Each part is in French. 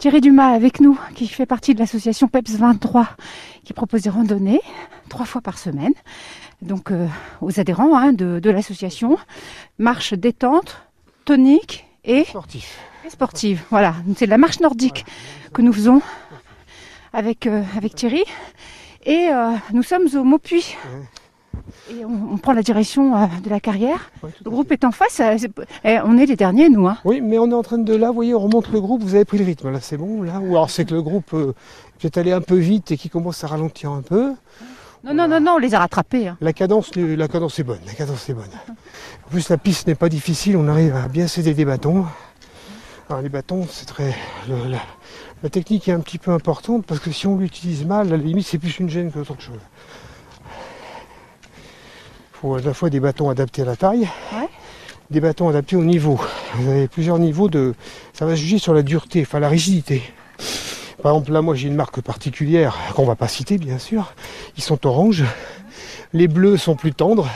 Thierry Dumas avec nous, qui fait partie de l'association PEPS 23, qui propose des randonnées trois fois par semaine. Donc euh, aux adhérents hein, de, de l'association, marche détente, tonique et, Sportif. et sportive. Voilà, c'est de la marche nordique que nous faisons avec, euh, avec Thierry. Et euh, nous sommes au Maupuy. Et on, on prend la direction euh, de la carrière. Ouais, Le groupe est en face. euh, eh, on est les derniers, nous. Hein. Oui, mais on est en train de là, vous voyez, on remonte le groupe, vous avez pris le rythme, là c'est bon, là. Ou alors c'est que le groupe euh, est allé un peu vite et qui commence à ralentir un peu. Non, non, non, non, on les a rattrapés. hein. La cadence, le- la cadence est bonne, la cadence est bonne. En plus, la piste n'est pas difficile, on arrive à bien céder des bâtons. Alors, les bâtons, c'est très. le- la, la technique est un petit peu importante parce que si on l'utilise mal, à la limite, c'est plus une gêne qu'autre chose. Faut à la fois des bâtons adaptés à la taille, Ouais. des bâtons adaptés au niveau. Vous avez plusieurs niveaux de. Ça va se juger sur la dureté, enfin la rigidité. Par exemple, là, moi, j'ai une marque particulière qu'on va pas citer, bien sûr. Ils sont oranges. Les bleus sont plus tendres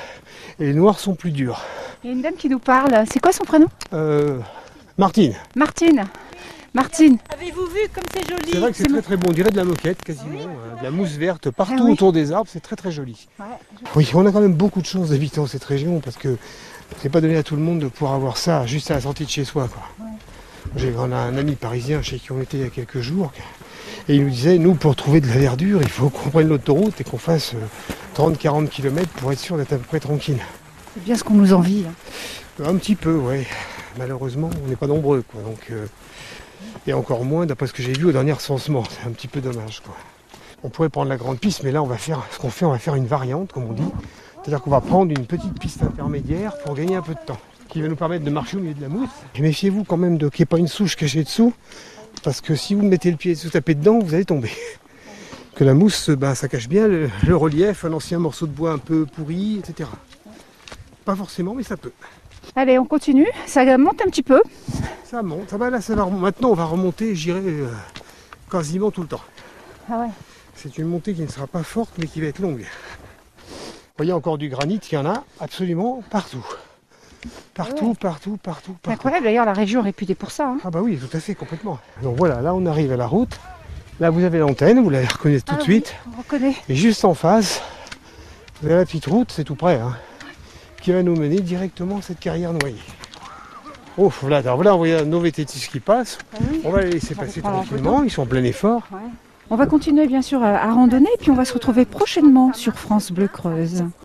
et les noirs sont plus durs. Il y a une dame qui nous parle. C'est quoi son prénom? Euh, Martine, Martine. Martine. Avez-vous vu comme c'est joli c'est vrai que c'est très très bon. On dirait de la moquette quasiment, hein, de la mousse verte partout Ah oui. autour des arbres. C'est très très joli. Oui, on a quand même beaucoup de chance d'habiter dans cette région parce que c'est pas donné à tout le monde de pouvoir avoir ça juste à la sortie de chez soi. Quoi. J'ai on a un ami parisien chez qui on était il y a quelques jours et il nous disait nous pour trouver de la verdure il faut qu'on prenne l'autoroute et qu'on fasse 30-40 km pour être sûr d'être à peu près tranquille. C'est bien ce qu'on nous envie. hein. Un petit peu, ouais. Malheureusement, on n'est pas nombreux, quoi. Donc, euh, et encore moins, d'après ce que j'ai vu au dernier recensement. C'est un petit peu dommage. On pourrait prendre la grande piste, mais là, on va faire ce qu'on fait, on va faire une variante, comme on dit. C'est-à-dire qu'on va prendre une petite piste intermédiaire pour gagner un peu de temps, qui va nous permettre de marcher au milieu de la mousse. Et méfiez-vous quand même de qu'il n'y ait pas une souche cachée dessous, parce que si vous mettez le pied sous tapez dedans, vous allez tomber. Que la mousse, bah, ça cache bien le relief, un ancien morceau de bois un peu pourri, etc. Pas forcément, mais ça peut. Allez, on continue. Ça monte un petit peu. Ça monte, ça va là, ça va Maintenant, on va remonter, j'irai euh, quasiment tout le temps. Ah ouais. C'est une montée qui ne sera pas forte, mais qui va être longue. Vous voyez encore du granit, il y en a absolument partout. Partout, partout, partout, C'est partout. incroyable. D'ailleurs, la région est réputée pour ça. hein. Ah bah oui, tout à fait, complètement. Donc voilà, là on arrive à la route. Là vous avez l'antenne, vous la reconnaissez tout Ah de oui, suite. on reconnaît. Et juste en face, vous avez la petite route, c'est tout près, hein, qui va nous mener directement à cette carrière noyée. Oh, voilà, alors voilà, on voit nos VTT qui passent. Ah oui. On va les laisser On passer tranquillement, ils sont en plein effort. On va continuer bien sûr à, à randonner, puis on va se retrouver prochainement sur France Bleu Creuse.